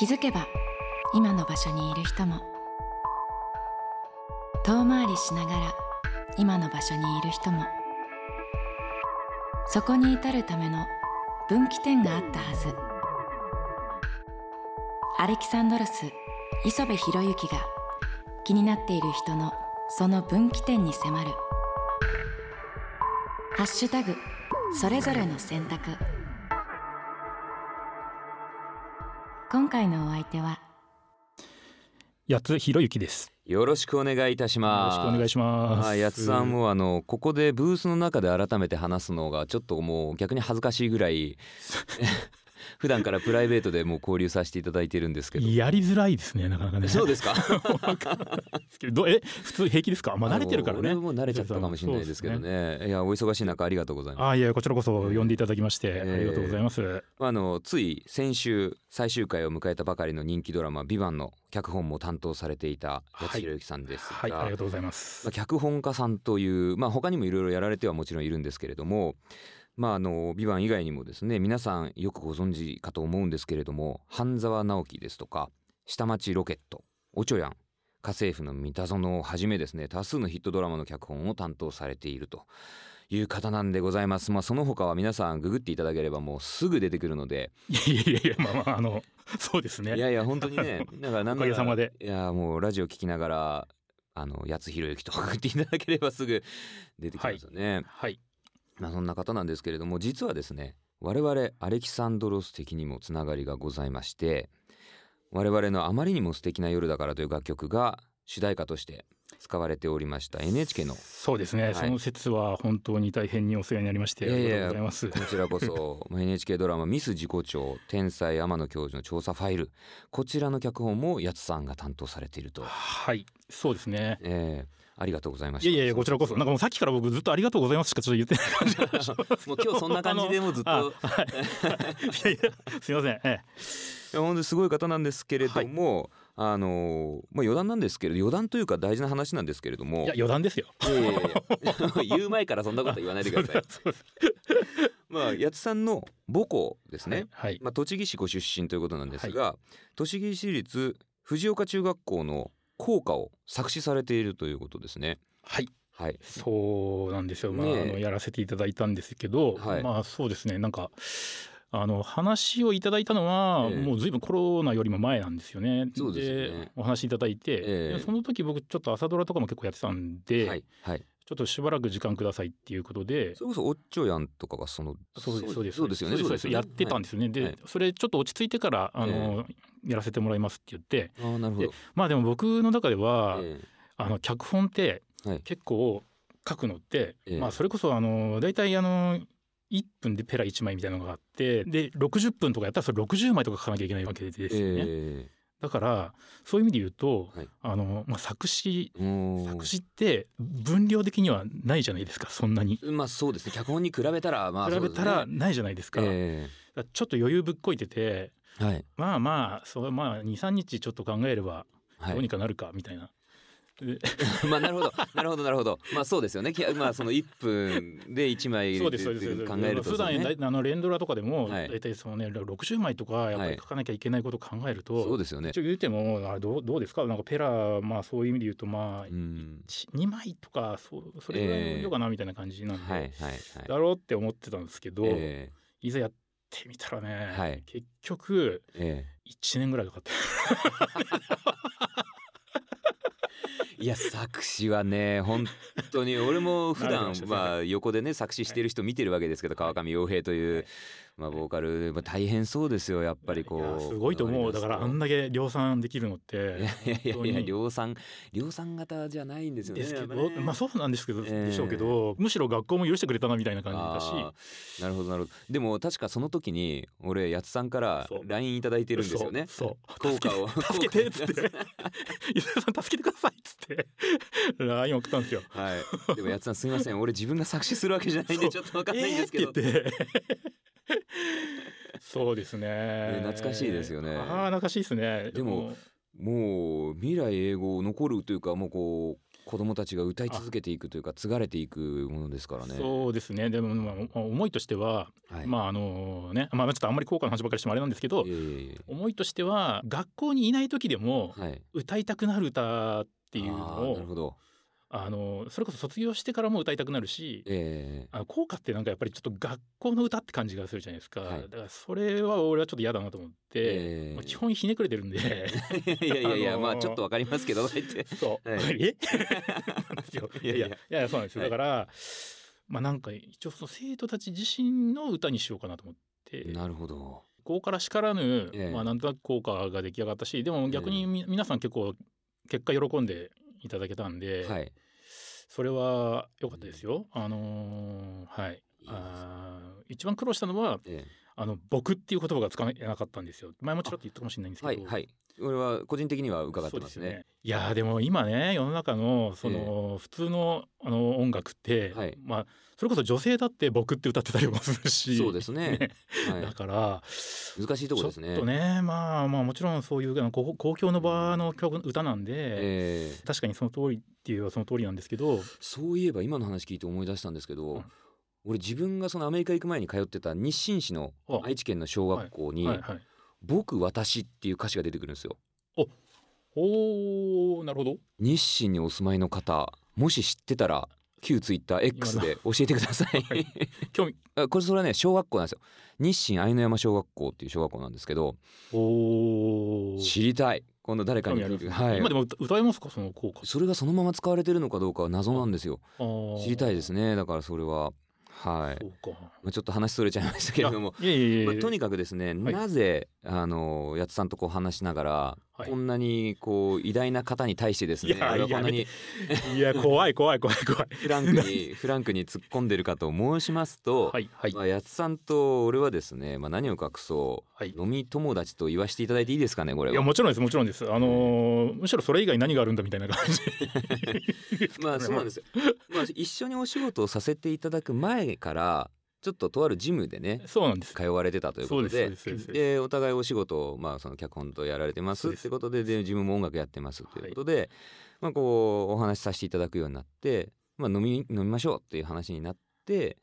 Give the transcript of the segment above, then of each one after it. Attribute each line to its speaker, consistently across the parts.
Speaker 1: 気づけば今の場所にいる人も。遠回りしながら今の場所にいる人も。そこに至るための分岐点があったはず。アレキサンドロス磯部博之が気になっている人のその分岐点に迫る「ハッシュタグそれぞれの選択」今回のお相手は
Speaker 2: 八津博之です。
Speaker 3: よろしくお願いいたし
Speaker 2: よろ
Speaker 3: ます。
Speaker 2: しくお願いします。
Speaker 3: はい、やつさんもあのここでブースの中で改めて話すのがちょっともう逆に恥ずかしいぐらい 普段からプライベートでもう交流させていただいてるんですけど。
Speaker 2: やりづらいですね、なかなかね。
Speaker 3: そうですか？
Speaker 2: わかんないですけど、どえ、普通平気ですか？まあ慣れてるからね。
Speaker 3: も慣れちゃったかもしれないですけど
Speaker 2: そう
Speaker 3: ね。いやお忙しい中ありがとうございます。
Speaker 2: ああ、いや、こちらこそ呼んでいただきまして、
Speaker 3: えー
Speaker 2: ありがとうございます。
Speaker 3: あのつい先週最終回を迎えたばかりの人気ドラマ「ビバンの脚本も担当されていた八
Speaker 2: はい
Speaker 3: 千博之さんですが、
Speaker 2: はい、ありがとうございます。
Speaker 3: まあ、脚本家さんという、まあ、他にもいろいろやられてはもちろんいるんですけれども「まあ、あのビバン以外にもですね皆さんよくご存知かと思うんですけれども半沢直樹ですとか下町ロケットおちょやん家政婦の三田園をはじめですね多数のヒットドラマの脚本を担当されているという方なんでございます。まあ、その他は皆さんググっていただければもうすぐ出てくるので
Speaker 2: いやいやいやまあまあ、あの、そうですね。
Speaker 3: いやいや本当にねだからなん
Speaker 2: おかで
Speaker 3: いやもうラジオ聞きながらあの八津博之と送っていただければすぐ出てきますよね。
Speaker 2: はい。
Speaker 3: まあそんな方なんですけれども実はですね我々アレキサンドロス的にもつながりがございまして我々のあまりにも素敵な夜だからという楽曲が主題歌として使われておりました NHK の。
Speaker 2: そうですね、
Speaker 3: い。
Speaker 2: その説は本当に大変にお世話になりまして、ありがとうございます。
Speaker 3: こちらこそ まあ NHK ドラマ「ミス自己調天才天野教授の調査ファイル」こちらの脚本も八津さんが担当されていると、
Speaker 2: はい、そうですね。
Speaker 3: えーありがとうございました。
Speaker 2: いやいやいや、こちらこそ、なんかもうさっきから僕ずっとありがとうございますしかちょっと言ってない感じ
Speaker 3: もう今日そんな感じでもうずっと。
Speaker 2: あはい、いやいや、すみません。ええ。
Speaker 3: いや本当にすごい方なんですけれども、あのまあ余談なんですけれど余談というか大事な話なんですけれども。
Speaker 2: いや余談ですよ。
Speaker 3: いやいやいや言う前からそんなこと言わないでください。まあ八津さんの母校ですね、
Speaker 2: はい。
Speaker 3: まあ、栃木市ご出身ということなんですが、栃木市立藤岡中学校の校歌を作詞されているということですね。
Speaker 2: はい。
Speaker 3: はい、
Speaker 2: そうなんですよ。まあ、
Speaker 3: ねえ
Speaker 2: あのやらせていただいたんですけど、
Speaker 3: はい
Speaker 2: まあそうですね。なんか。あの話をいただいたのは、
Speaker 3: ええ
Speaker 2: もうずいぶんコロナよりも前なんですよね。
Speaker 3: でね
Speaker 2: お話いただいて、
Speaker 3: ええ
Speaker 2: でその時僕ちょっと朝ドラとかも結構やってたんで、
Speaker 3: はいはい
Speaker 2: ちょっとしばらく時間くださいっていうことで。
Speaker 3: それこそおっちょやんとかがその
Speaker 2: そうですそうです
Speaker 3: そうですよね。
Speaker 2: そうですやってたんですよね、で、
Speaker 3: はい。
Speaker 2: それちょっと落ち着いてからあの、やらせてもらいますって言って。
Speaker 3: ああなるほど。
Speaker 2: で。まあでも僕の中では、
Speaker 3: え
Speaker 2: あの脚本って
Speaker 3: はい。
Speaker 2: 結構書くのって、
Speaker 3: ええ。
Speaker 2: まあそれこそあの大体あの1分でペラ1枚みたいなのがあってで60分とかやったらそれ60枚とか書かなきゃいけないわけです
Speaker 3: え
Speaker 2: よね。
Speaker 3: え
Speaker 2: だからそういう意味で言うと、
Speaker 3: はい。
Speaker 2: あのまあ、作詞作詞って分量的にはないじゃないですかそんなに。
Speaker 3: まあそうですね。脚本に比べたらまあ
Speaker 2: 比べたらないじゃないですか。
Speaker 3: え
Speaker 2: だからちょっと余裕ぶっこいてて
Speaker 3: えはい。
Speaker 2: まあまあそうまあ23日ちょっと考えれば
Speaker 3: はい。
Speaker 2: どうにかなるかみたいな。で
Speaker 3: まあなるほど。なるほどなるほど。まあそうですよね。きまあその1分で1枚
Speaker 2: そうですそうです
Speaker 3: 考えると
Speaker 2: 普段あの連ドラとかでも
Speaker 3: はい。
Speaker 2: 大体そのね60枚とかやっぱり書かなきゃいけないことを考えると、
Speaker 3: そうですよね。
Speaker 2: 一応言うてもあれどうどうですか？なんかペラまあそういう意味で言うとまあ
Speaker 3: うん。
Speaker 2: 2枚とかそうそれぐらいの量かなみたいな感じなんで、
Speaker 3: はいはいはい。
Speaker 2: だろうって思ってたんですけど、
Speaker 3: え
Speaker 2: いざやってみたらね、
Speaker 3: はい。
Speaker 2: 結局
Speaker 3: ええ。
Speaker 2: 1年ぐらいかかって
Speaker 3: えいや作詞はね本当に俺も普段
Speaker 2: ました
Speaker 3: まあ横でね作詞してる人見てるわけですけど川上洋平というまあボーカルまあ大変そうですよやっぱりこう。
Speaker 2: すごいと思う。だからあんだけ量産できるのっ
Speaker 3: い
Speaker 2: て
Speaker 3: やいやいやいや量産量産型じゃないんですよね
Speaker 2: ですけど、まあそうなんですけど、
Speaker 3: ええ。
Speaker 2: でしょうけどむしろ学校も許してくれたなみたいな感じだし
Speaker 3: なるほどなるほど。でも確かその時に俺八津さんから LINE いただいてるんですよね。
Speaker 2: そう。
Speaker 3: 効果を。
Speaker 2: 助けて っつって「伊沢さん助けてください」っつって。LINE 送ったんですよ。
Speaker 3: はい。でも八津さんすみません。俺自分が作詞するわけじゃないんでちょっとわかんないんですけど、
Speaker 2: えーって言って そうですね、
Speaker 3: ね懐かしいですよね。
Speaker 2: ああ懐かしいですね。
Speaker 3: でももう未来英語残るというかもうこう子供たちが歌い続けていくというか継がれていくものですからね。
Speaker 2: そうですね。でも、まあ、思いとしては、
Speaker 3: はい、
Speaker 2: まああのね、まあ、ちょっとあんまり効果の話ばかりしてもあれなんですけど、
Speaker 3: いえいえいえ
Speaker 2: 思いとしては学校にいない時でも
Speaker 3: はい、
Speaker 2: 歌いたくなる歌っていうの
Speaker 3: あーなるほ
Speaker 2: を
Speaker 3: ど。
Speaker 2: あのそれこそ卒業してからも歌いたくなるし、
Speaker 3: ええ。
Speaker 2: あの効果ってなんかやっぱりちょっと学校の歌って感じがするじゃないですか、
Speaker 3: はい。
Speaker 2: だからそれは俺はちょっと嫌だなと思って、
Speaker 3: ええ。
Speaker 2: まあ基本ひねくれてるんで。
Speaker 3: いやいやいや、
Speaker 2: あのー
Speaker 3: まあちょっとわかりますけど。
Speaker 2: そう、
Speaker 3: はい。
Speaker 2: え？
Speaker 3: いやいや。
Speaker 2: いやいやそうなんですよ、
Speaker 3: はい。
Speaker 2: だからまあなんか一応その生徒たち自身の歌にしようかなと思って。
Speaker 3: なるほど。
Speaker 2: ここからしからぬ、
Speaker 3: ええ。
Speaker 2: まあなんとなく効果が出来上がったしでも逆にみ、皆さん結構結果喜んでいただけたんで、
Speaker 3: はい。
Speaker 2: それは良かったですよ。あのーはい
Speaker 3: い
Speaker 2: あー一番苦労したのは
Speaker 3: え
Speaker 2: あの僕っていう言葉が使えなかったんですよ。前もちろっと言ったかもしれないんですけど。
Speaker 3: えはいはい。これは個人的には伺ってますね。
Speaker 2: すよいやーでも今ね世の中のその、普通のあの音楽って、
Speaker 3: はい
Speaker 2: まあそれこそ女性だって僕って歌ってたりもするし。
Speaker 3: そうですね。は
Speaker 2: だから
Speaker 3: い。難しいところですね。
Speaker 2: ちょっとねまあまあもちろんそういう公公共の場の曲歌なんで、
Speaker 3: ええ
Speaker 2: 確かにその通りっていうのはその通りなんですけど、
Speaker 3: そういえば今の話聞いて思い出したんですけど、
Speaker 2: うん
Speaker 3: 俺自分がそのアメリカ行く前に通ってた日清市の
Speaker 2: あ
Speaker 3: 愛知県の小学校に
Speaker 2: はいはい。
Speaker 3: 「僕私」っていう歌詞が出てくるんですよ。
Speaker 2: おーなるほど。
Speaker 3: 日清にお住まいの方もし知ってたら旧ツイッター X で教えてください。
Speaker 2: はい興味
Speaker 3: あ これそれはね小学校なんですよ。日清愛の山小学校っていう小学校なんですけど
Speaker 2: おー
Speaker 3: 知りたい今度誰かにはい
Speaker 2: 今でも歌歌えますか？その効果。
Speaker 3: それがそのまま使われてるのかどうかは謎なんですよ。知りたいです
Speaker 2: ね。
Speaker 3: ねだからそれははい。まあ、ちょっと話それちゃいましたけれども。
Speaker 2: いやいやいやいや
Speaker 3: まあ、とにかくですね、なぜあのやつさんとこう話しながら、
Speaker 2: はい
Speaker 3: こんなにこう偉大な方に対してですねはこんなに
Speaker 2: いや怖い怖い怖い怖い。
Speaker 3: フランクに フランクに突っ込んでるかと申しますと、
Speaker 2: はいはい
Speaker 3: まあ、やつさんと俺はですね、まあ、何を隠そう、
Speaker 2: はい。
Speaker 3: 飲み友達と言わせていただいていいですかねこれは。
Speaker 2: いやもちろんですもちろんです。あのーむしろそれ以外何があるんだみたいな感じ。
Speaker 3: まあそうなんですよ、まあ、一緒にお仕事をさせていただく前からちょっととあるジムでね
Speaker 2: そうなんです。
Speaker 3: 通われてたということで
Speaker 2: で
Speaker 3: お互いお仕事を、まあ、その脚本とやられてますってことでで自分も音楽やってますということで、まあ、こうお話しさせていただくようになって、まあ、飲み飲みましょうっていう話になって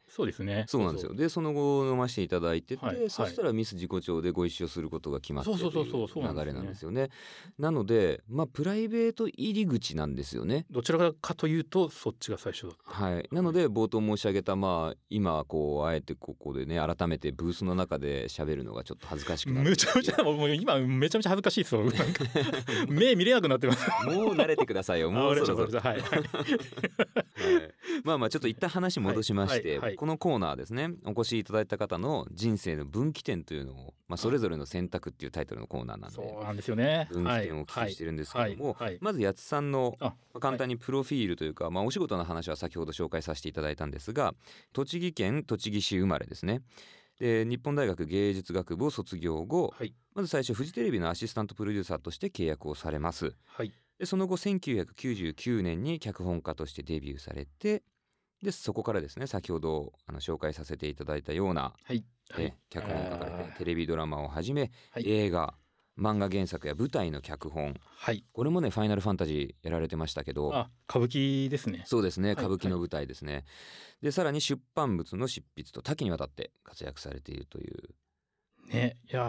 Speaker 2: そうですね。
Speaker 3: そうなんですよでその後飲ませていただいてて、
Speaker 2: はいはい
Speaker 3: そしたらミス自己調でご一緒することが決まってとい
Speaker 2: そうそうそう
Speaker 3: 流れなんですよね。なので、まあ、プライベート入り口なんですよね。
Speaker 2: どちらかというとそっちが最初だった。
Speaker 3: はい、なので冒頭申し上げたまあ今こうあえてここでね改めてブースの中で喋るのがちょっと恥ずかしくなって
Speaker 2: めちゃめちゃもう今めちゃめちゃ恥ずかしいですよ。目見れなくなってます。
Speaker 3: もう慣れてくださいよもうそろそろ、
Speaker 2: あはい。
Speaker 3: はいまあまあちょっと一旦話戻しまして、
Speaker 2: はいはいはい。
Speaker 3: このコーナーですねお越しいただいた方の人生の分岐点というのを、まあ、それぞれの選択っていうタイトルのコーナーなんで
Speaker 2: そうなんですよね。
Speaker 3: 分岐点をお聞きしてるんですけども、まず八津さんの
Speaker 2: あ
Speaker 3: まあ簡単にプロフィールというか、まあ、お仕事の話は先ほど紹介させていただいたんですが栃木県栃木市生まれですね。で日本大学芸術学部を卒業後
Speaker 2: はい。
Speaker 3: まず最初フジテレビのアシスタントプロデューサーとして契約をされます。
Speaker 2: はい。
Speaker 3: でその後1999年に脚本家としてデビューされてでそこからですね先ほどあの紹介させていただいたような、
Speaker 2: はい。
Speaker 3: え脚本を書かれてテレビドラマをはじめ、
Speaker 2: はい。
Speaker 3: 映画漫画原作や舞台の脚本。
Speaker 2: はい。
Speaker 3: これもね「ファイナルファンタジー」やられてましたけど
Speaker 2: あ歌舞伎ですね。
Speaker 3: そうですね
Speaker 2: い。
Speaker 3: 歌舞伎の舞台ですね、でさらに出版物の執筆と多岐にわたって活躍されているという
Speaker 2: ねいや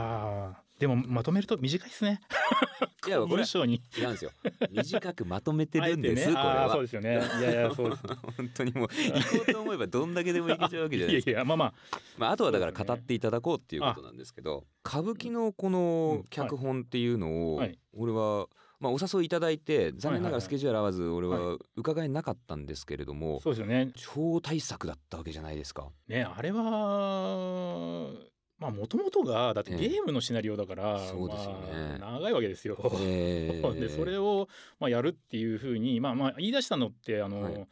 Speaker 2: ーでもまとめると短いですね。
Speaker 3: いや
Speaker 2: 文章に。
Speaker 3: 違うんですよ短くまとめてるんです、
Speaker 2: ね
Speaker 3: これは
Speaker 2: そうですよね。いやいやそうです。
Speaker 3: 本当にもう行こうと思えばどんだけでも行けちゃうわけじゃないですか
Speaker 2: いやいやまあまあ
Speaker 3: まあ、あとはだから語っていただこうっていうことなんですけど歌舞伎のこの脚本っていうのを
Speaker 2: はい
Speaker 3: 俺は、まあ、お誘いいただいて残念ながらスケジュール合わず俺
Speaker 2: は
Speaker 3: は伺えなかったんですけれども
Speaker 2: そうですよね。
Speaker 3: 超大作だったわけじゃないですか。
Speaker 2: ねあれはまあもともとがだって
Speaker 3: ええ。
Speaker 2: ゲームのシナリオだから、
Speaker 3: そうですよね。
Speaker 2: まあ、長いわけですよ。
Speaker 3: えー
Speaker 2: でそれを、まあ、やるっていうふうに、まあ、まあ言い出したのってあの、
Speaker 3: はい。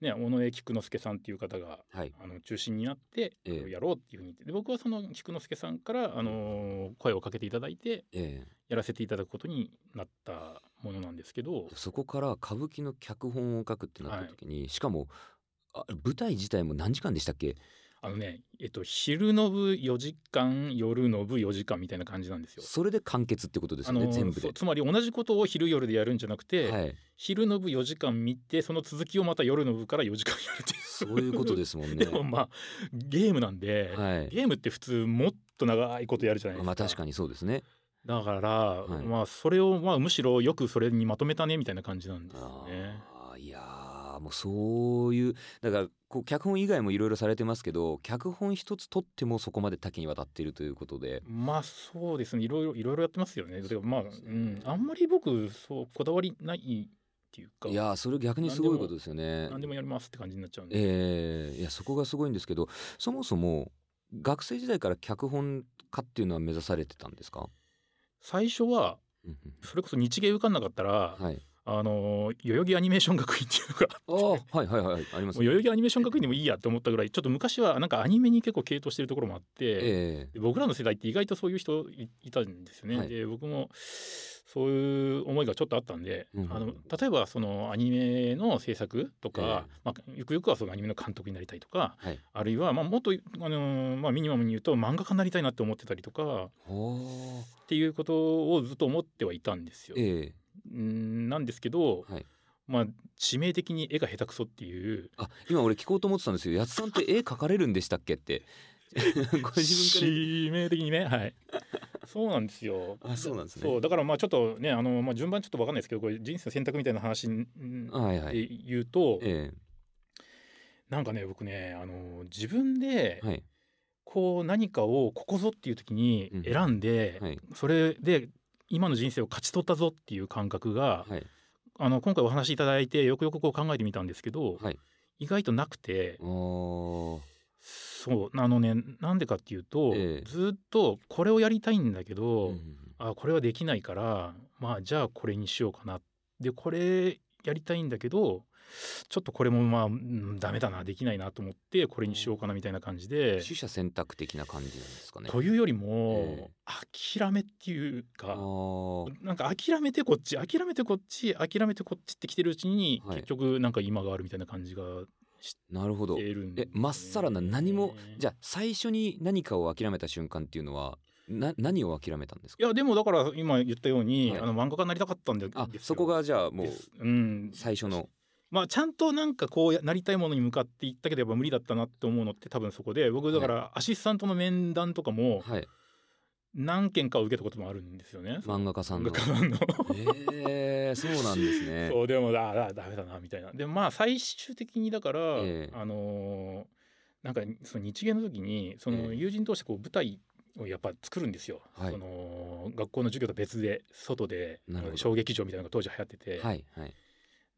Speaker 2: ね、尾上菊之助さんっていう方が
Speaker 3: はい。
Speaker 2: あの中心になって、
Speaker 3: ええ。
Speaker 2: やろうっていうふうにで僕はその菊之助さんから、あの声をかけていただいて
Speaker 3: え
Speaker 2: やらせていただくことになったものなんですけど
Speaker 3: ーそこから歌舞伎の脚本を書くってなった時に、しかもあ舞台自体も何時間でしたっけ？
Speaker 2: あのねえっと昼の部4時間夜の部4時間みたいな感じなんですよ。
Speaker 3: それで完結ってことですよね、全部で。
Speaker 2: つまり同じことを昼夜でやるんじゃなくて、
Speaker 3: はい、
Speaker 2: 昼の部4時間見てその続きをまた夜の部から4時間やるっていう
Speaker 3: そういうことですもんね。
Speaker 2: でもまあゲームなんで、
Speaker 3: はい。
Speaker 2: ゲームって普通もっと長いことやるじゃないですか。
Speaker 3: まあ確かにそうですね。
Speaker 2: だから、
Speaker 3: い
Speaker 2: まあそれをまあむしろよくそれにまとめたねみたいな感じなんですよね。
Speaker 3: もうそういうだからこう脚本以外もいろいろされてますけど脚本一つ取ってもそこまで多岐にわたっているということで。
Speaker 2: まあそうですね。いろいろいろいろやってますよね。でまあ、うん、あんまり僕そうこだわりないっていうか。
Speaker 3: いやーそれ逆にすごいことですよね。
Speaker 2: 何でもやりますって感じになっちゃうんで。
Speaker 3: えーいやそこがすごいんですけどそもそも学生時代から脚本家っていうのは目指されてたんですか、
Speaker 2: 最初はそれこそ日芸受かんなかったら、
Speaker 3: はい、
Speaker 2: あの代々木アニメーション学院っていうのが
Speaker 3: あーはいはいはいあります
Speaker 2: もう代々木アニメーション学院でもいいやって思ったぐらいちょっと昔はなんかアニメに結構傾倒してるところもあって、
Speaker 3: え
Speaker 2: で僕らの世代って意外とそういう人いいたんですよね。
Speaker 3: はい。
Speaker 2: で僕もそういう思いがちょっとあったんで、
Speaker 3: うんうん
Speaker 2: あの例えばそのアニメの制作とか、
Speaker 3: え
Speaker 2: まあ、ゆくゆくはそのアニメの監督になりたいとか
Speaker 3: はい。
Speaker 2: あるいはまあもっと、あのまあ、ミニマムに言うと漫画家になりたいなって思ってたりとかっていうことをずっと思ってはいたんですよ。
Speaker 3: え
Speaker 2: うんなんですけど、
Speaker 3: はい。
Speaker 2: まあ致命的に絵が下手くそっていう。
Speaker 3: あ今俺聞こうと思ってたんですよ。やつさんって絵描かれるんでしたっけって。ご自分
Speaker 2: 致命的にねはい。そうなんですよ。
Speaker 3: あそうなんですね。
Speaker 2: そうだからまあちょっとねあの、まあ、順番ちょっと分かんないですけどこれ人生の選択みたいな話ん
Speaker 3: からはいはい。
Speaker 2: で言うと、
Speaker 3: え
Speaker 2: なんかね僕ねあの自分で
Speaker 3: えはい。
Speaker 2: こう何かをここぞっていう時に
Speaker 3: うん。
Speaker 2: 選んで、
Speaker 3: はい。
Speaker 2: それで今の人生を勝ち取ったぞっていう感覚が、
Speaker 3: はい。
Speaker 2: あの今回お話しいただいてよくよくこう考えてみたんですけど、
Speaker 3: はい。
Speaker 2: 意外となくてそうあのねなんでかっていうと、
Speaker 3: ええ。
Speaker 2: ずっとこれをやりたいんだけど、
Speaker 3: うん。
Speaker 2: あこれはできないからまあじゃあこれにしようかな。でこれやりたいんだけどちょっとこれもまあうんダメだなできないなと思ってこれにしようかなみたいな感じで。
Speaker 3: 取捨選択的な感じなんですかね。
Speaker 2: というより
Speaker 3: え
Speaker 2: も諦めっていう
Speaker 3: あ
Speaker 2: か
Speaker 3: ー。
Speaker 2: なんか諦めてこっち諦めてこっち諦めてこっちって来てるうちに
Speaker 3: はい。
Speaker 2: 結局なんか今があるみたいな感じがし
Speaker 3: なるほど。えまっさらな何もじゃあ最初に何かを諦めた瞬間っていうのはな何を諦めたんですか？
Speaker 2: いやでもだから今言ったように、
Speaker 3: はい。
Speaker 2: あの漫画家になりたかったんで
Speaker 3: あそこがじゃあもう
Speaker 2: うん。
Speaker 3: 最初の
Speaker 2: まあちゃんとなんかこうやなりたいものに向かっていったけどやっぱ無理だったなって思うのって多分そこで僕だからアシスタントの面談とかも
Speaker 3: はい。
Speaker 2: 何件か受けたこともあるんですよね。
Speaker 3: 漫画家さんの。
Speaker 2: 漫画家さんの。
Speaker 3: えー、そうなんですね。
Speaker 2: そうでもだだダメだなみたいな。でもまあ最終的にだから、
Speaker 3: ええ。
Speaker 2: あのーなんかその日芸の時にその
Speaker 3: ええ。
Speaker 2: 友人同士こう舞台をやっぱ作るんですよ。
Speaker 3: はい。
Speaker 2: その学校の授業と別で外で小劇場みたいなのが当時流行ってて、
Speaker 3: はいはい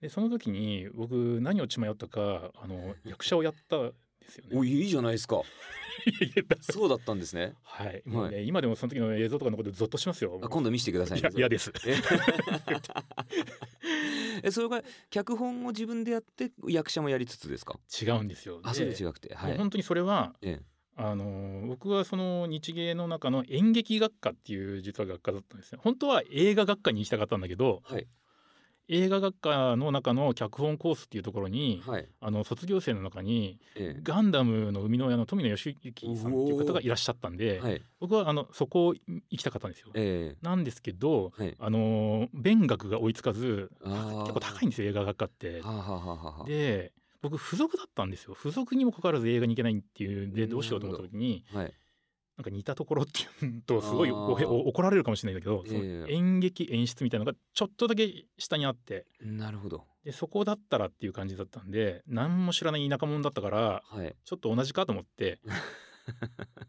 Speaker 2: でその時に僕何を血迷ったかあの役者をやったんですよね。
Speaker 3: おいいじゃないですか。そうだったんですね。
Speaker 2: はい、もうね、今でもその時の映像とかのことでゾッとしますよ。
Speaker 3: あ今度見せてください
Speaker 2: いや嫌です。
Speaker 3: え？えそれが脚本を自分でやって役者もやりつつですか？
Speaker 2: 違うんですよ。
Speaker 3: あそうで違くて。はい。
Speaker 2: 本当にそれは
Speaker 3: ええ。
Speaker 2: あのー僕はその日芸の中の演劇学科っていう実は学科だったんですね。本当は映画学科に行きたかったんだけど、
Speaker 3: はい
Speaker 2: 映画学科の中の脚本コースっていうところに、
Speaker 3: はい。
Speaker 2: あの卒業生の中に
Speaker 3: え
Speaker 2: ガンダムの生みの親の富野義行さんっていう方がいらっしゃったんで、
Speaker 3: えはい。
Speaker 2: 僕はあのそこを行きたかったんですよ。
Speaker 3: え
Speaker 2: なんですけど、
Speaker 3: えはい。
Speaker 2: あのー勉学が追いつかず結構高いんですよ映画学科って。
Speaker 3: は。あ、はあは
Speaker 2: で僕付属だったんですよ。付属にもかかわらず映画に行けないっていうんでどうしようと思った時に
Speaker 3: はい
Speaker 2: なんか似たところっていうとすごい怒られるかもしれないんだけど、演劇演出みたいなのがちょっとだけ下にあって。
Speaker 3: なるほど。
Speaker 2: でそこだったらっていう感じだったんで何も知らない田舎者だったから
Speaker 3: はい。
Speaker 2: ちょっと同じかと思って。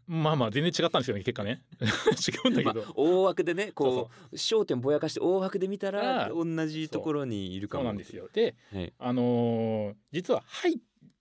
Speaker 2: まあまあ全然違ったんですよね結果ね。違うんだけ
Speaker 3: まあ
Speaker 2: ど、
Speaker 3: 大枠でねこう焦点ぼやかして大枠で見たら
Speaker 2: あ
Speaker 3: 同じところにいるかも
Speaker 2: そうなんですよ。で
Speaker 3: はい。
Speaker 2: あのー実は入っ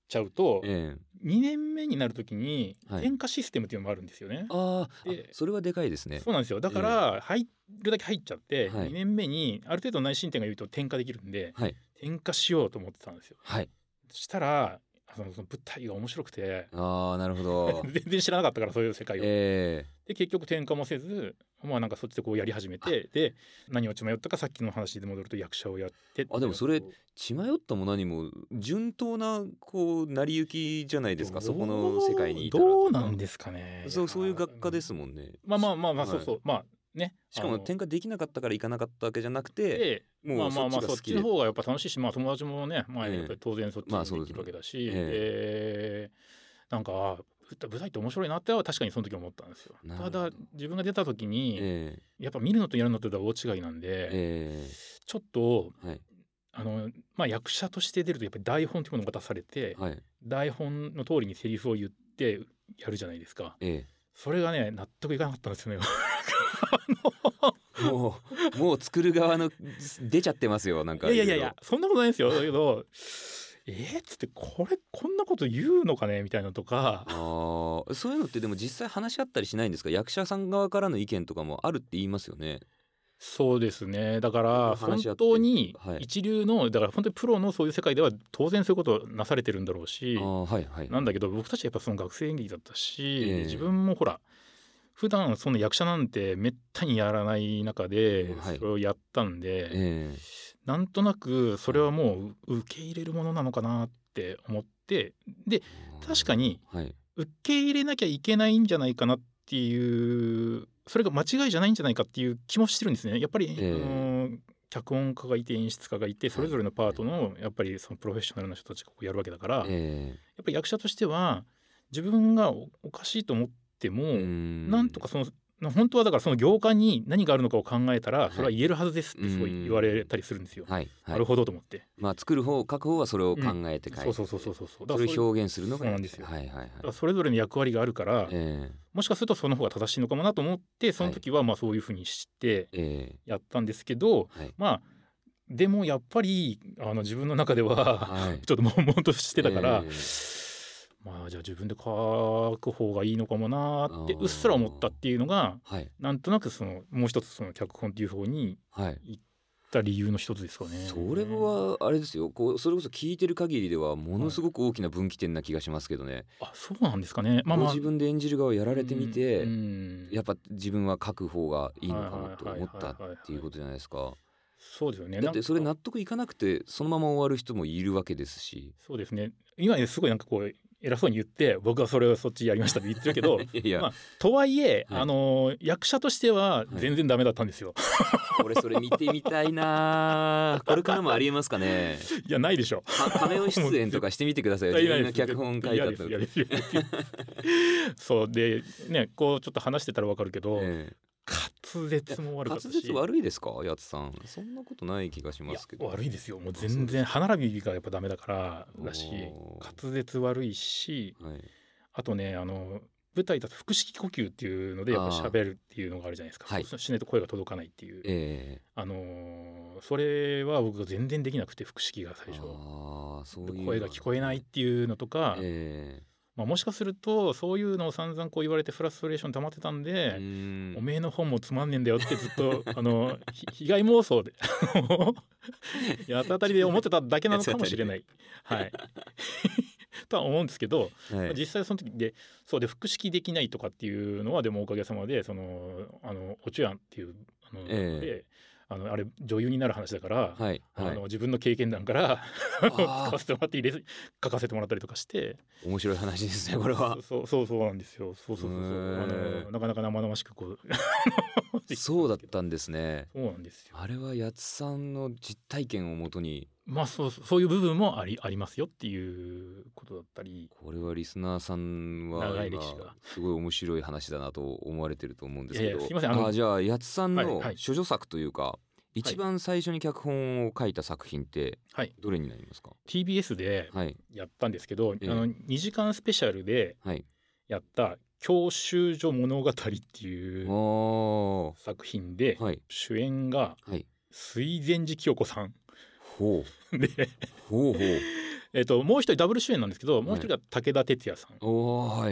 Speaker 2: ちゃうと
Speaker 3: ええ
Speaker 2: 2年目になるときに
Speaker 3: はい。
Speaker 2: 点火システムっていうのもあるんですよね。
Speaker 3: あーあ
Speaker 2: で
Speaker 3: それはでかいですね。
Speaker 2: そうなんですよ。だから入るだけ入っちゃって、
Speaker 3: はい。
Speaker 2: 2年目にある程度内申点が言うと点火できるんで
Speaker 3: はい。
Speaker 2: 点火しようと思ってたんですよ。
Speaker 3: はい。
Speaker 2: そしたらそのその舞台が面白くて。
Speaker 3: ああなるほど。
Speaker 2: 全然知らなかったからそういう世界を。
Speaker 3: え
Speaker 2: で結局転科もせずまあなんかそっちでこうやり始めてで何を血迷ったかさっきの話で戻ると役者をやって
Speaker 3: あでもそれ血迷ったも何も順当なこう成り行きじゃないですかそこの世界にいたら
Speaker 2: どうなんですかね。
Speaker 3: そうそういう学科ですもんね。
Speaker 2: まあまあまあまあ
Speaker 3: はい。
Speaker 2: そうそう、まあね
Speaker 3: しかも転科できなかったから行かなかったわけじゃなくて
Speaker 2: で
Speaker 3: もう
Speaker 2: まあまあまあそっちの方がやっぱ楽しいしまあ友達もねまあ
Speaker 3: ええ。
Speaker 2: やっぱり当然そっちにで
Speaker 3: まあそうです。
Speaker 2: きるわけだし、
Speaker 3: え
Speaker 2: でなんかあ舞台って面白いなっては確かにその時思ったんですよ。ただ自分が出た時に、
Speaker 3: え
Speaker 2: やっぱ見るのとやるのとでは大違いなんで、
Speaker 3: ええ。
Speaker 2: ちょっと
Speaker 3: えはい。
Speaker 2: あのまあ役者として出るとやっぱり台本というものが渡されて、
Speaker 3: はい。
Speaker 2: 台本の通りにセリフを言ってやるじゃないですか。
Speaker 3: え
Speaker 2: それがね納得いかなかったんですよね。
Speaker 3: えもうもう作る側の出ちゃってますよなんか
Speaker 2: いやいやいやそんなことないんですよ。だけど えー、っつってこれこんなこと言うのかねみたいなのとか。
Speaker 3: あーそういうのってでも実際話し合ったりしないんですか？役者さん側からの意見とかもあるって言いますよね。
Speaker 2: そうですね。だから本当に
Speaker 3: はい。
Speaker 2: 一流のだから本当にプロのそういう世界では当然そういうことなされてるんだろうし。
Speaker 3: はいはい。
Speaker 2: なんだけど僕たちはやっぱその学生演劇だったし、
Speaker 3: ええ。
Speaker 2: 自分もほら普段その役者なんてめったにやらない中で
Speaker 3: はい。
Speaker 2: それをやったんで、
Speaker 3: え
Speaker 2: なんとなくそれはもう受け入れるものなのかなって思ってで
Speaker 3: え
Speaker 2: 確かに
Speaker 3: はい。
Speaker 2: 受け入れなきゃいけないんじゃないかなっていうそれが間違いじゃないんじゃないかっていう気もしてるんですね。やっぱり、
Speaker 3: ええ。
Speaker 2: あの脚本家がいて演出家がいてそれぞれのパートのやっぱりそのプロフェッショナルな人たちがやるわけだから、やっ
Speaker 3: え
Speaker 2: ぱり役者としては自分がおおかしいと思っても、なんとかその本当はだからその行間に何があるのかを考えたらそれは言えるはずですってすごい言われたりするんですよ。
Speaker 3: はい。は
Speaker 2: ないるほどと思って。
Speaker 3: まあ作る方書く方はそれを考えて書いて、
Speaker 2: そうそうそうそうそう。そう。だ
Speaker 3: それを表現するのが
Speaker 2: そうなんですよ。
Speaker 3: はいはいはい。
Speaker 2: それぞれの役割があるから、
Speaker 3: え
Speaker 2: もしかするとその方が正しいのかもなと思ってその時はまあそういうふうにして
Speaker 3: ええ。
Speaker 2: やったんですけど、
Speaker 3: えはい。
Speaker 2: まあでもやっぱりあの自分の中では
Speaker 3: はい。
Speaker 2: ちょっと悶々としてたから、
Speaker 3: え
Speaker 2: まあじゃあ自分で書く方がいいのかもなーってうっすら思ったっていうのが
Speaker 3: はい。
Speaker 2: なんとなくそのもう一つその脚本っていう方に
Speaker 3: はい
Speaker 2: 行った理由の一つですかね。
Speaker 3: それはあれですよ。こうそれこそ聞いてる限りではものすごく大きな分岐点な気がしますけどね、
Speaker 2: あそうなんですかね。まあまあ。
Speaker 3: ご自分で演じる側をやられてみて、やっぱ自分は書く方がいいのかもと思ったっていうことじゃないですか。
Speaker 2: そうですよね。
Speaker 3: だってそれ納得いかなくてそのまま終わる人もいるわけですし。
Speaker 2: そうですね。今ねすごいなんかこう偉そうに言って僕はそれをそっちやりましたって言ってるけど まあとはいえ、
Speaker 3: はい。
Speaker 2: あの役者としては全然ダメだったんですよ。
Speaker 3: 俺それ見てみたいなこれからもありえますかね。
Speaker 2: いやないでしょ。
Speaker 3: かカメオ出演とかしてみてくださいよ。自分が脚本書いたと
Speaker 2: そうでねこうちょっと話してたらわかるけど、
Speaker 3: え
Speaker 2: 滑舌も
Speaker 3: え
Speaker 2: 悪かったし。
Speaker 3: 滑舌悪いですか？やつさん。そんなことない気がしますけど。
Speaker 2: 悪いですよ。もう全然歯並びがやっぱダメだからだし滑舌悪いし
Speaker 3: はい。
Speaker 2: あとねあの舞台だと腹式呼吸っていうのでやっぱ喋るっていうのがあるじゃないですか、
Speaker 3: はい。
Speaker 2: そうしないと声が届かないっていう、
Speaker 3: ええ。
Speaker 2: あのーそれは僕が全然できなくて腹式が最初。声が聞こえないっていうのとか、
Speaker 3: え
Speaker 2: まあ、もしかするとそういうのを散々こう言われてフラストレーション溜まってたん
Speaker 3: え
Speaker 2: で、
Speaker 3: うん。
Speaker 2: おめえの本もつまんねえんだよってずっと あのひ被害妄想で 八つ当たりで思ってただけなのかもしれない。はい。とは思うんですけど、
Speaker 3: はい。
Speaker 2: 実際その時でそうで腹式できないとかっていうのはでもおかげさまでそのあのおちゅやんっていうあの、
Speaker 3: ええ。
Speaker 2: であのあれ女優になる話だから、
Speaker 3: はいはい。
Speaker 2: あの自分の経験談から
Speaker 3: あ
Speaker 2: 書
Speaker 3: ー
Speaker 2: かせてもらって入れ書かせてもらったりとかして。
Speaker 3: 面白い話ですねこれは。
Speaker 2: そうそうそうなんですよ。そうそうそうそう。あのなかなか生々しくこう
Speaker 3: そうだったんですね。
Speaker 2: そうなんですよ。
Speaker 3: あれはやつさんの実体験をもとに
Speaker 2: まあそうそういう部分もありありますよっていうことだったり。
Speaker 3: これはリスナーさんは今すごい面白い話だなと思われてると思うんですけど。
Speaker 2: すいませんあの
Speaker 3: じゃあやつさんの
Speaker 2: はいはい。
Speaker 3: 処女作というか、一番最初に脚本を書いた作品って
Speaker 2: はい。
Speaker 3: どれになりますか
Speaker 2: ？TBS で
Speaker 3: はい。
Speaker 2: やったんですけど、
Speaker 3: ええ。
Speaker 2: あの2時間スペシャルで
Speaker 3: はい。
Speaker 2: やった「教習所物語」っていう
Speaker 3: お
Speaker 2: 作品で、
Speaker 3: はい。
Speaker 2: 主演が
Speaker 3: はい。
Speaker 2: 水前寺清子さん
Speaker 3: ほう。
Speaker 2: で
Speaker 3: ほうほう。
Speaker 2: えっともう一人ダブル主演なんですけどもう一人が武田鉄矢さん。も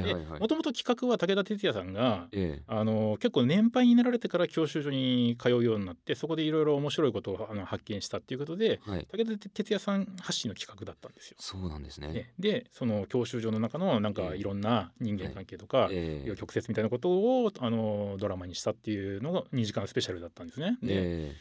Speaker 2: ともと企画は武田鉄矢さんが
Speaker 3: ええ。
Speaker 2: あの結構年配になられてから教習所に通うようになってそこでいろいろ面白いことをあの発見したっていうことで
Speaker 3: はい。
Speaker 2: 武田鉄矢さん発信の企画だったんですよ。
Speaker 3: そうなんですね。
Speaker 2: ね。でその教習所の中のなんか
Speaker 3: ええ。
Speaker 2: いろんな人間関係とか、
Speaker 3: ええ。
Speaker 2: 曲折みたいなことをあのドラマにしたっていうのが2時間スペシャルだったんですね。で
Speaker 3: え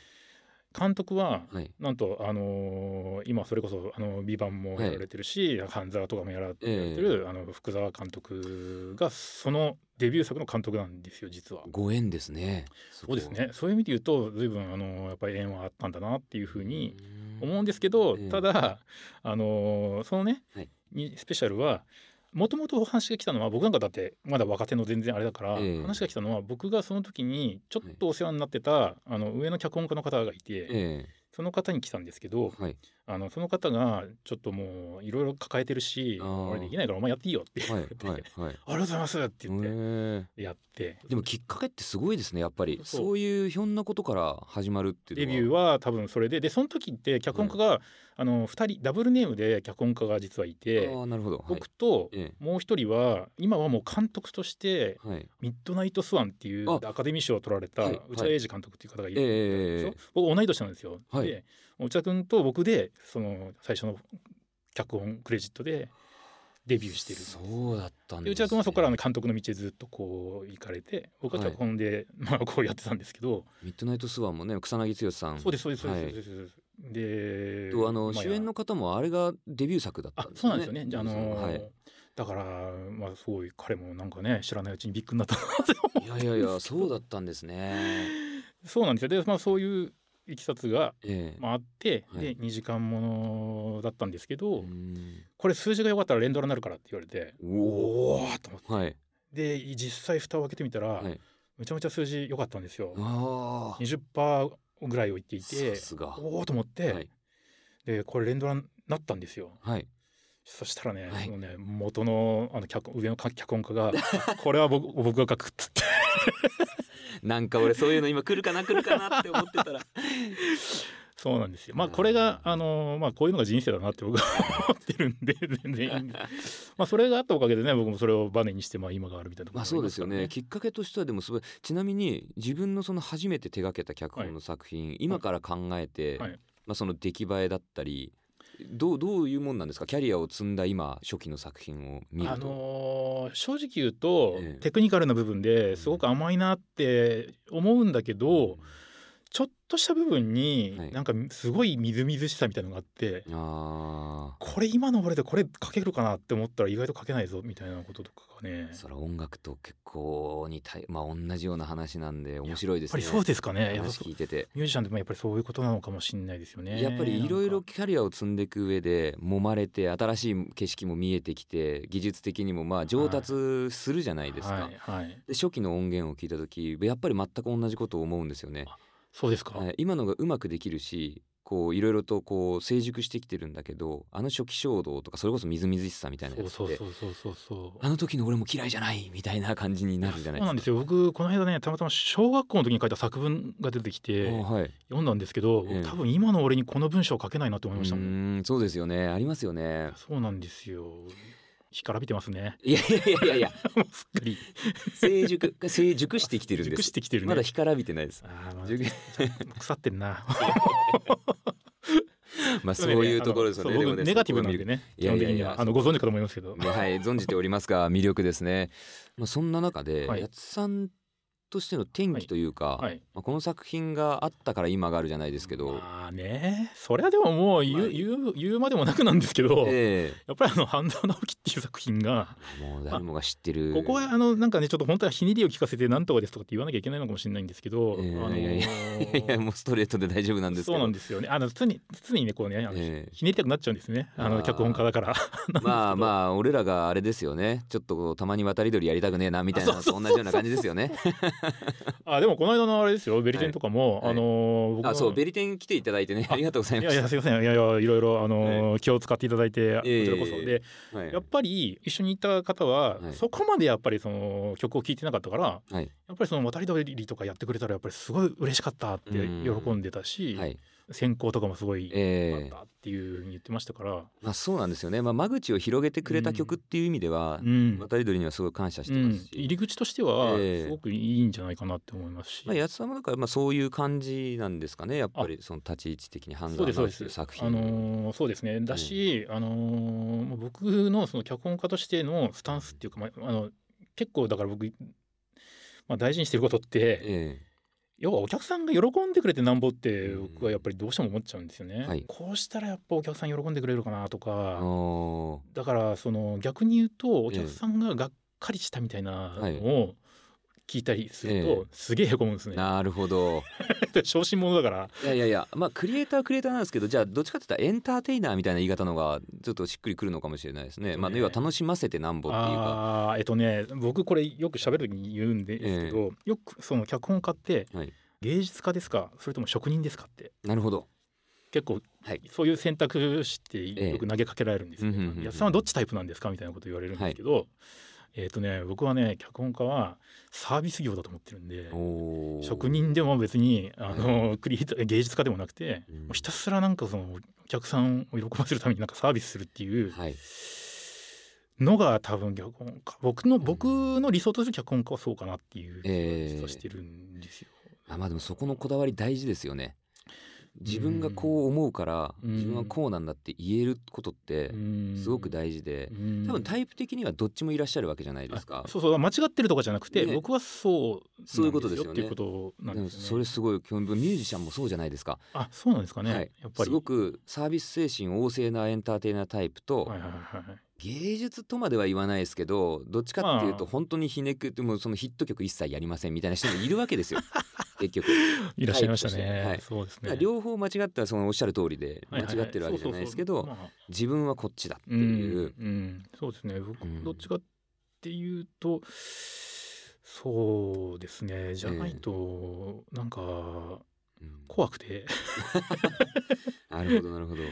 Speaker 2: 監督は
Speaker 3: えはい。
Speaker 2: なんと、あのー今それこそ「あのビバンもやられてるし「半沢」とかもやられてる、あの福沢監督がそのデビュー作の監督なんですよ実は。
Speaker 3: ご縁ですね。
Speaker 2: そうですね。そういう意味で言うと随分あのやっぱり縁はあったんだなっていうふうに思うんですけど、
Speaker 3: ええ。
Speaker 2: ただ、あのーそのね、
Speaker 3: はい。
Speaker 2: にスペシャルはもともとお話が来たのは僕なんかだってまだ若手の全然あれだから、
Speaker 3: ええ。
Speaker 2: 話が来たのは僕がその時にちょっとお世話になってた、あの上の脚本家の方がいて、
Speaker 3: え
Speaker 2: その方に来たんですけど
Speaker 3: えはい
Speaker 2: あのその方がちょっともういろいろ抱えてるし俺できないからお前やっていいよって言
Speaker 3: はい
Speaker 2: われて、
Speaker 3: はいはい。
Speaker 2: ありがとうございますって言って
Speaker 3: え
Speaker 2: やって、
Speaker 3: えでもきっかけってすごいですねやっぱり。
Speaker 2: そう。
Speaker 3: いうひょんなことから始まるっていう
Speaker 2: デビューは多分それででその時って脚本家が、あの2人ダブルネームで脚本家が実はいて、
Speaker 3: ああなるほど。はい。
Speaker 2: 僕と
Speaker 3: え
Speaker 2: もう一人は今はもう監督として
Speaker 3: えはい。
Speaker 2: ミッドナイトスワンっていう
Speaker 3: あ。
Speaker 2: アカデミー賞を取られた
Speaker 3: はい。
Speaker 2: 内田英二監督っていう方がいるん
Speaker 3: え
Speaker 2: ですよ、
Speaker 3: え。
Speaker 2: 僕同い年なんですよ。
Speaker 3: はい。
Speaker 2: で内田君と僕でその最初の脚本クレジットでデビューしてる。
Speaker 3: そうだったん
Speaker 2: で
Speaker 3: ね、
Speaker 2: 内田君はそこから監督の道へずっとこう行かれて僕は脚本で、まあこうやってたんですけど、
Speaker 3: ミッドナイトスワンもね草薙剛さん。
Speaker 2: そうですそうですそうです
Speaker 3: はい
Speaker 2: そうで
Speaker 3: あの
Speaker 2: ま
Speaker 3: 主演の方もあれがデビュー作だった
Speaker 2: あ
Speaker 3: んです
Speaker 2: そうなんですよね。じゃあ、あのー
Speaker 3: はい、
Speaker 2: だからまあすごい彼もなんかね知らないうちにビッグになったなって思
Speaker 3: いやいやいやそうだったんですね。
Speaker 2: そうなんですよ。でまあそういういきさつが、
Speaker 3: ええ。
Speaker 2: まあ、あって、
Speaker 3: はい。
Speaker 2: で2時間ものだったんですけど、
Speaker 3: うん。
Speaker 2: これ数字が良かったら連ドラになるからって言われて
Speaker 3: お
Speaker 2: おと思って。
Speaker 3: はい。
Speaker 2: で実際蓋を開けてみたら、
Speaker 3: はい。
Speaker 2: めちゃめちゃ数字良かったんですよ。
Speaker 3: ああ
Speaker 2: 20%ぐらいを言っていておおと思って、
Speaker 3: はい。
Speaker 2: でこれ連ドラになったんですよ。
Speaker 3: はい。
Speaker 2: そしたらね,、
Speaker 3: はい。
Speaker 2: そのね元のあの脚上の脚本家が これは僕僕が書くっつって
Speaker 3: なんか俺そういうの今来るかな来るかなって思ってたら。
Speaker 2: そうなんですよ。まあこれがあのまあこういうのが人生だなって僕は思ってるんで 全然いいんです。まあそれがあったおかげでね僕もそれをバネにしてまあ今があるみたいなところ
Speaker 3: まあそうですよね。きっかけとしてはでもすごいちなみに自分のその初めて手掛けた脚本の作品、今から考えて、
Speaker 2: はい。
Speaker 3: まあ、その出来栄えだったりどうどういうもんなんですか？キャリアを積んだ今初期の作品を見ると、
Speaker 2: あのー正直言うと、
Speaker 3: ええ。
Speaker 2: テクニカルな部分ですごく甘いなって思うんだけど、ちょっとした部分に
Speaker 3: はい。
Speaker 2: なんかすごいみずみずしさみたいなのがあって、
Speaker 3: あ
Speaker 2: これ今の俺でこれ書けるかなって思ったら意外と書けないぞみたいなこととかがね。
Speaker 3: あそれは音楽と結構にたいまあ同じような話なんで面白いですね。
Speaker 2: やっぱりそうですかね。やっぱ
Speaker 3: 話聞いてて。
Speaker 2: ミュージシャンでもやっぱりそういうことなのかもしれないですよね。
Speaker 3: やっぱりいろいろキャリアを積んでいく上で揉まれて新しい景色も見えてきて技術的にもまあ上達するじゃないですか、
Speaker 2: はい。はい。
Speaker 3: で初期の音源を聞いた時やっぱり全く同じことを思うんですよね、
Speaker 2: そうですか、
Speaker 3: はい今のがうまくできるしこういろいろとこう成熟してきてるんだけどあの初期衝動とかそれこそみずみずしさみたいなやつって
Speaker 2: そうそうそうそう
Speaker 3: あの時の俺も嫌いじゃないみたいな感じになるじゃない
Speaker 2: そうなんですよ。僕この間ねたまたま小学校の時に書いた作文が出てきて
Speaker 3: あはい。
Speaker 2: 読んだんですけど、
Speaker 3: ええ。
Speaker 2: 多分今の俺にこの文章書けないなって思いましたもん。
Speaker 3: そうですよね。ありますよね。
Speaker 2: そうなんですよ干からびてますね。
Speaker 3: いやいやいやいや。
Speaker 2: すっかり。
Speaker 3: 成熟成熟してきてるんで
Speaker 2: 熟
Speaker 3: す
Speaker 2: してきてるね。
Speaker 3: まだ干からびてないです。
Speaker 2: あーまあ
Speaker 3: 熟
Speaker 2: 腐ってんな。
Speaker 3: まあそういうところですよね。ね
Speaker 2: 僕ネガティブなんでね基
Speaker 3: いやいやいや。
Speaker 2: あのご存知かと思いますけど。
Speaker 3: ねはい存じておりますが魅力ですね。まあそんな中で、
Speaker 2: はい。
Speaker 3: やつさんとしての転機というか、
Speaker 2: はい。
Speaker 3: まあこの作品があったから今があるじゃないですけど、
Speaker 2: まあねそれはでももう言う,、
Speaker 3: はい
Speaker 2: 言う言うまでもなくなんですけど、
Speaker 3: え
Speaker 2: やっぱりあの半沢直樹っていう作品が
Speaker 3: えもう誰もが知ってる。
Speaker 2: ここはあのなんかねちょっと本当はひねりを聞かせてなんとかですとかって言わなきゃいけないのかもしれないんですけど、
Speaker 3: ええ。
Speaker 2: あの
Speaker 3: いやいやもうストレートで大丈夫なんです。
Speaker 2: そうなんですよ。ねあの常に常にねこうねあの、
Speaker 3: ええ。
Speaker 2: ひねりたくなっちゃうんですね。あ
Speaker 3: あー
Speaker 2: の脚本家だから。
Speaker 3: まあ まあ俺らがあれですよね。ちょっとたまに渡り鳥やりたくねえなみたいなのと同じような感じですよね。
Speaker 2: あでもこの間のあれですよ。ベリテンとかも、
Speaker 3: はい。
Speaker 2: あの僕の
Speaker 3: あそうベリテン来ていただいてね。あ。りがとうござい
Speaker 2: い
Speaker 3: ました。
Speaker 2: やいやすいません。いやいやいろいろあの、気を使っていただいてこ
Speaker 3: ええ
Speaker 2: ちらこそ、で
Speaker 3: はい。
Speaker 2: やっぱり一緒にいた方は、
Speaker 3: はい。
Speaker 2: そこまでやっぱりその曲を聴いてなかったから
Speaker 3: はい。
Speaker 2: やっぱりその渡り鳥とかやってくれたらやっぱりすごい嬉しかったって
Speaker 3: うん
Speaker 2: 喜んでたし、
Speaker 3: はい
Speaker 2: 選考とかもすごい
Speaker 3: ええ。
Speaker 2: 良かったっていうふうに言ってましたから、
Speaker 3: まあそうなんですよね、まあ、間口を広げてくれた曲っていう意味では、
Speaker 2: うん。
Speaker 3: 渡り鳥にはすごい感謝して
Speaker 2: うん
Speaker 3: ますし、
Speaker 2: 入り口としては
Speaker 3: ええ。
Speaker 2: すごくいいんじゃないかなって思いますし、
Speaker 3: まあ、八つさんもだからまあそういう感じなんですかね。やっぱりその立ち位置的に判断
Speaker 2: ですそうです。
Speaker 3: の作品。
Speaker 2: あのーそうですね。だし、あのー僕のその脚本家としてのスタンスっていうか、まあ、あの結構だから僕、まあ、大事にしてることって、
Speaker 3: え
Speaker 2: 要はお客さんが喜んでくれてなんぼって
Speaker 3: うん。
Speaker 2: 僕はやっぱりどうしても思っちゃうんですよね。
Speaker 3: はい。
Speaker 2: こうしたらやっぱお客さん喜んでくれるかなと
Speaker 3: え
Speaker 2: か
Speaker 3: お
Speaker 2: だからその逆に言うとお
Speaker 3: ええ
Speaker 2: 客さんががっかりしたみたいな
Speaker 3: はい。
Speaker 2: のを聞いたりする
Speaker 3: え
Speaker 2: とすげえへこむんですね。
Speaker 3: なるほど
Speaker 2: 小心者だから
Speaker 3: いやいやいやまあクリエイターはクリエイターなんですけどじゃあどっちかって言ったらエンターテイナーみたいな言い方のがちょっとしっくりくるのかもしれないですね。まあ
Speaker 2: ね
Speaker 3: 要は楽しませてなんぼっていうか。
Speaker 2: えっとね僕これよく喋る時に言うんですけど、よくその脚本家って
Speaker 3: はい
Speaker 2: 芸術家ですかそれとも職人ですかって
Speaker 3: なるほど。
Speaker 2: 結構
Speaker 3: はい。
Speaker 2: そういう選択肢って
Speaker 3: ええ
Speaker 2: よく投げかけられるんですよ。
Speaker 3: うんうんうんうん
Speaker 2: 安さんはどっちタイプなんですかみたいなこと言われるんですけど、えっ、とね僕はね脚本家はサービス業だと思ってるんで職人でも別にあの、クリエイター芸術家でもなくて、
Speaker 3: うん
Speaker 2: ひたすらなんかそのお客さんを喜ばせるためになんかサービスするっていう
Speaker 3: はい。
Speaker 2: のが多分脚本家僕の僕の理想とする脚本家はそうかなっていう気
Speaker 3: ええ
Speaker 2: がしてるんですよ。
Speaker 3: あまあでもそこのこだわり大事ですよね。自分がこう思うから
Speaker 2: うん
Speaker 3: 自分はこうなんだって言えることって
Speaker 2: うん
Speaker 3: すごく大事で多分タイプ的にはどっちもいらっしゃるわけじゃないですか
Speaker 2: あ。そうそう間違ってるとかじゃなくて、
Speaker 3: ね
Speaker 2: 僕はそう
Speaker 3: そういうことですよね
Speaker 2: っていうことなん
Speaker 3: でも
Speaker 2: ですよね。
Speaker 3: それすごい興味ミュージシャンもそうじゃないですか。
Speaker 2: あそうなんですかね、
Speaker 3: はい
Speaker 2: やっぱり。
Speaker 3: すごくサービス精神旺盛なエンターテイナータイプと、
Speaker 2: はいはいはいはい。
Speaker 3: 芸術とまでは言わないですけどどっちかっていうと
Speaker 2: まあ
Speaker 3: 本当にひねくってもうそのヒット曲一切やりませんみたいな人もいるわけですよ 結局。
Speaker 2: いらっしゃいましたね。
Speaker 3: はい
Speaker 2: そうですね。
Speaker 3: 両方間違ったらそのおっしゃる通りで間違ってるわけじゃないですけど自分はこっちだって
Speaker 2: うん
Speaker 3: いう。
Speaker 2: うん、そうですね。僕
Speaker 3: うん
Speaker 2: どっちかっていうと、そうですね。じゃないと、なんか
Speaker 3: うん
Speaker 2: 怖くて、
Speaker 3: なるほどなるほど。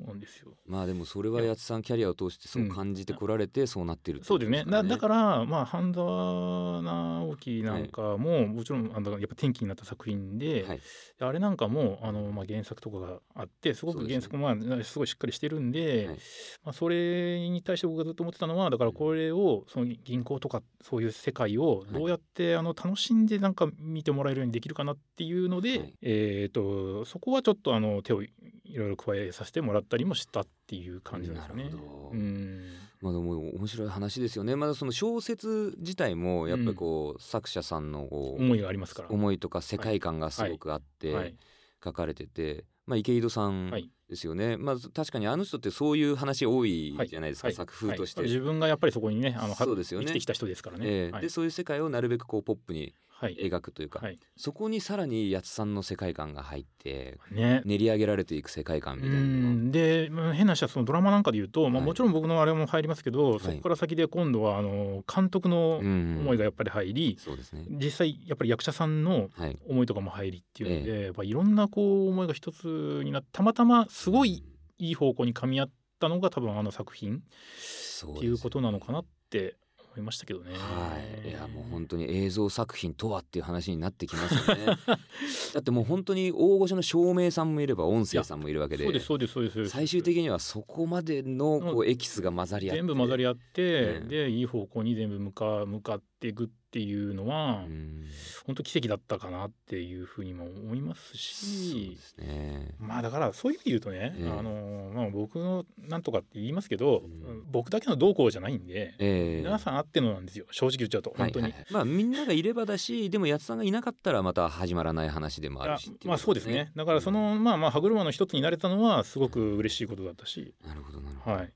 Speaker 2: そうなんですよ。
Speaker 3: まあでもそれは八津さんキャリアを通してそう感じてこられてそうなってるってこと
Speaker 2: そうですね。だだ
Speaker 3: か
Speaker 2: からまあ半沢直樹なんかも、もちろんあのやっぱ転機になった作品で、
Speaker 3: はい。
Speaker 2: あれなんかもあの、まあ、原作とかがあってすごく原作も、まあ、すごいしっかりしてるんで、
Speaker 3: はい。
Speaker 2: まあ、それに対して僕がずっと思ってたのはだからこれをその銀行とかそういう世界をどうやってあの楽しんでなんか見てもらえるようにできるかなっていうので、
Speaker 3: はい。
Speaker 2: えー、とそこはちょっとあの手をいろいろ加えさせてもらったりもしたっていう感じなんですよね。
Speaker 3: なるほど
Speaker 2: うん
Speaker 3: まあでも面白い話ですよね。まだその小説自体もやっぱりこう、作者さんの
Speaker 2: 思いがありますから。
Speaker 3: 思いとか世界観がすごくあって
Speaker 2: はい
Speaker 3: 書かれてて、まあ池井戸さん
Speaker 2: はい
Speaker 3: ですよね。まあ確かにあの人ってそういう話多い
Speaker 2: はい
Speaker 3: じゃないですか、
Speaker 2: はい
Speaker 3: 作風として。
Speaker 2: はい自分がやっぱりそこにねあのは
Speaker 3: そうですよね
Speaker 2: 生きてきた人ですからね。はい
Speaker 3: ええでそういう世界をなるべくこうポップに
Speaker 2: はい
Speaker 3: 描くというか、
Speaker 2: はい。
Speaker 3: そこにさらに八津さんの世界観が入って
Speaker 2: ね。
Speaker 3: 練り上げられていく世界観みたいな
Speaker 2: でまあ変な話はそのドラマなんかで言うと、まあ、
Speaker 3: はい。
Speaker 2: もちろん僕のあれも入りますけど、
Speaker 3: い。
Speaker 2: そこから先で今度はあの監督の
Speaker 3: うん
Speaker 2: 思いがやっぱり入り、
Speaker 3: そうですね。
Speaker 2: 実際やっぱり役者さんの
Speaker 3: はい。
Speaker 2: 思いとかも入りっていうので、やっぱいろんなこう思いが一つになってたまたますごいいい方向に噛み合ったのが多分あの作品
Speaker 3: そ
Speaker 2: っていうことなのかなって思いましたけどね。
Speaker 3: はい、いやもう本当に映像作品とはっていう話になってきますよね。だってもう本当に大御所の照明さんもいれば音声さんもいるわけで
Speaker 2: そうですそうですそうです。
Speaker 3: 最終的にはそこまでのこうエキスが混ざり合って。
Speaker 2: 全部混ざり合って、
Speaker 3: うん
Speaker 2: でいい方向に全部向か向かっていくっていうのは、
Speaker 3: うん。
Speaker 2: 本当奇跡だったかなっていうふうにも思います
Speaker 3: そう
Speaker 2: し
Speaker 3: ですね。
Speaker 2: まあだからそういう意味で言うとね、
Speaker 3: ええ。
Speaker 2: あのまあ、僕のなんとかって言いますけど、
Speaker 3: うん。
Speaker 2: 僕だけの動向じゃないんで、
Speaker 3: ええ。
Speaker 2: 皆さんあってのなんですよ。正直言っちゃうと本当に。
Speaker 3: はいはい。はいまあみんながいればだしでも八津さんがいなかったらまた始まらない話でもあるしってい
Speaker 2: まあそうですね。だからその、まあまあ歯車の一つになれたのはすごく嬉しいことだったし、
Speaker 3: なるほどなるほど、
Speaker 2: はい、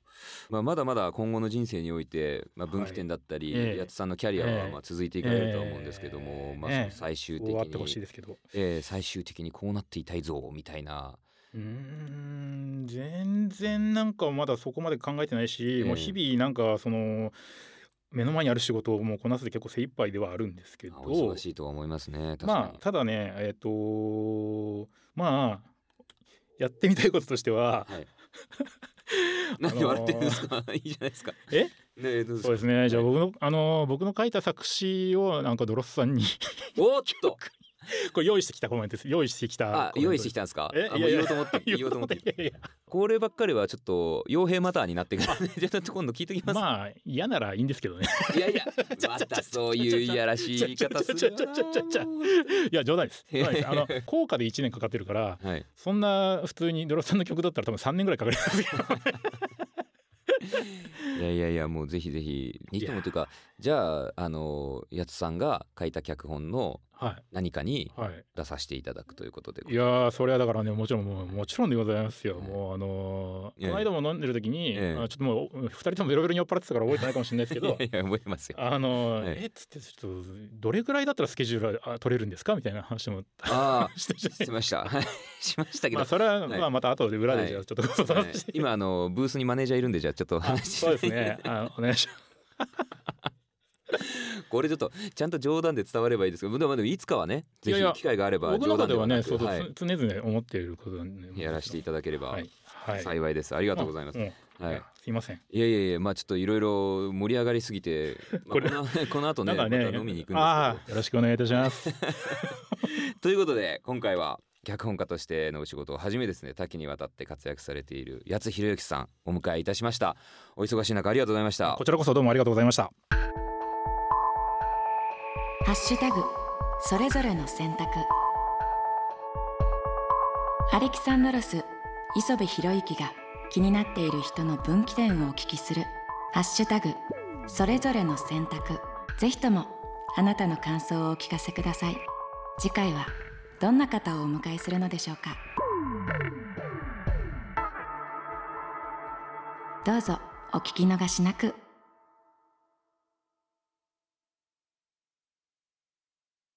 Speaker 3: まあ、まだまだ今後の人生において、まあ、分岐点だったり、
Speaker 2: はい。ええ。
Speaker 3: 八津さんのキャリアはまあ続いていかれるとは思うんですけども、まあ、そ
Speaker 2: ええ。
Speaker 3: の最終的
Speaker 2: そうあってほしい
Speaker 3: に、
Speaker 2: ですけど。
Speaker 3: ええ最終的にこうなっていたいぞみたいな。
Speaker 2: うーん全然なんかまだそこまで考えてないし、
Speaker 3: ええ。
Speaker 2: もう日々なんかその目の前にある仕事をもうこなすで結構精一杯ではあるんですけど。
Speaker 3: 忙しいとは思いますね
Speaker 2: まあただねえっ、とまあやってみたいこととしては
Speaker 3: はい 何言われてるんですか、いいじゃないですか。
Speaker 2: え？
Speaker 3: ね
Speaker 2: そうですね。じゃあ僕のあの僕の書いた作詞をなんかドロスさんに
Speaker 3: おっと。
Speaker 2: これ用意してきたコメントです。用意してきた
Speaker 3: あ用意してきたんですか？
Speaker 2: え？いやいや
Speaker 3: 言おうと思って言おうと思って。
Speaker 2: いやいやいや
Speaker 3: こればっかりはちょっと傭兵マターになってくるんでちょっと今度聞いときます、
Speaker 2: まあ嫌ならいいんですけどね。
Speaker 3: いやいやまたそういういやらしい言い方す。る
Speaker 2: いや冗談です。あの効果で1年かかってるから
Speaker 3: はい。
Speaker 2: そんな普通にドロさんの曲だったら多分3年ぐらいかかりますけど
Speaker 3: いやいやいやもうぜひぜひ。いいともというかじゃああのやつさんが書いた脚本の
Speaker 2: は
Speaker 3: 何かに出させていただくということで。
Speaker 2: いやーそれはだからねもちろんもうもちろんでございますよ、
Speaker 3: ええ
Speaker 2: もうあのー
Speaker 3: ええ
Speaker 2: この間も飲んでる時に、
Speaker 3: え
Speaker 2: ちょっともう2人ともベロベロに酔っ払ってたから覚えてないかもしれないですけど
Speaker 3: いやいや覚えてますよ。
Speaker 2: あのー
Speaker 3: ええ。
Speaker 2: えっつってちょっとどれぐらいだったらスケジュールはあ取れるんですかみたいな話も
Speaker 3: ああ
Speaker 2: して
Speaker 3: しましたはい しましたけど、
Speaker 2: まあそれは、
Speaker 3: はい。
Speaker 2: まあまた後で裏でじゃあちょっと
Speaker 3: はい。今あのブースにマネージャーいるんでじゃあちょっと
Speaker 2: あ
Speaker 3: 話
Speaker 2: そうですね。あお願いします
Speaker 3: これちょっとちゃんと冗談で伝わればいいですけどでもでもいつかはねぜひ機会があれば
Speaker 2: 僕の中ではねそうそう、
Speaker 3: 冗談はい。
Speaker 2: つ常々思っていることなんで、
Speaker 3: やらせていただければ幸いです。ありがとうございます、
Speaker 2: うん
Speaker 3: はい。
Speaker 2: やすいません。
Speaker 3: いやいやいやまあちょっといろいろ盛り上がりすぎて、まあ、
Speaker 2: こ
Speaker 3: のこの後ね
Speaker 2: ね
Speaker 3: また飲みに行くん
Speaker 2: あ
Speaker 3: です
Speaker 2: あよろしくお願いいたします。
Speaker 3: け どということで今回は脚本家としてのお仕事をはじめですね多岐にわたって活躍されている八津博之さんお迎えいたしました。お忙しい中ありがとうございました。
Speaker 2: こちらこそどうもありがとうございました
Speaker 1: ハッシュタグそれぞれの選択。アレキサンドロス磯部博之が気になっている人の分岐点をお聞きする。ハッシュタグそれぞれの選択。ぜひともあなたの感想をお聞かせください。次回はどんな方をお迎えするのでしょうか。どうぞお聞き逃しなく。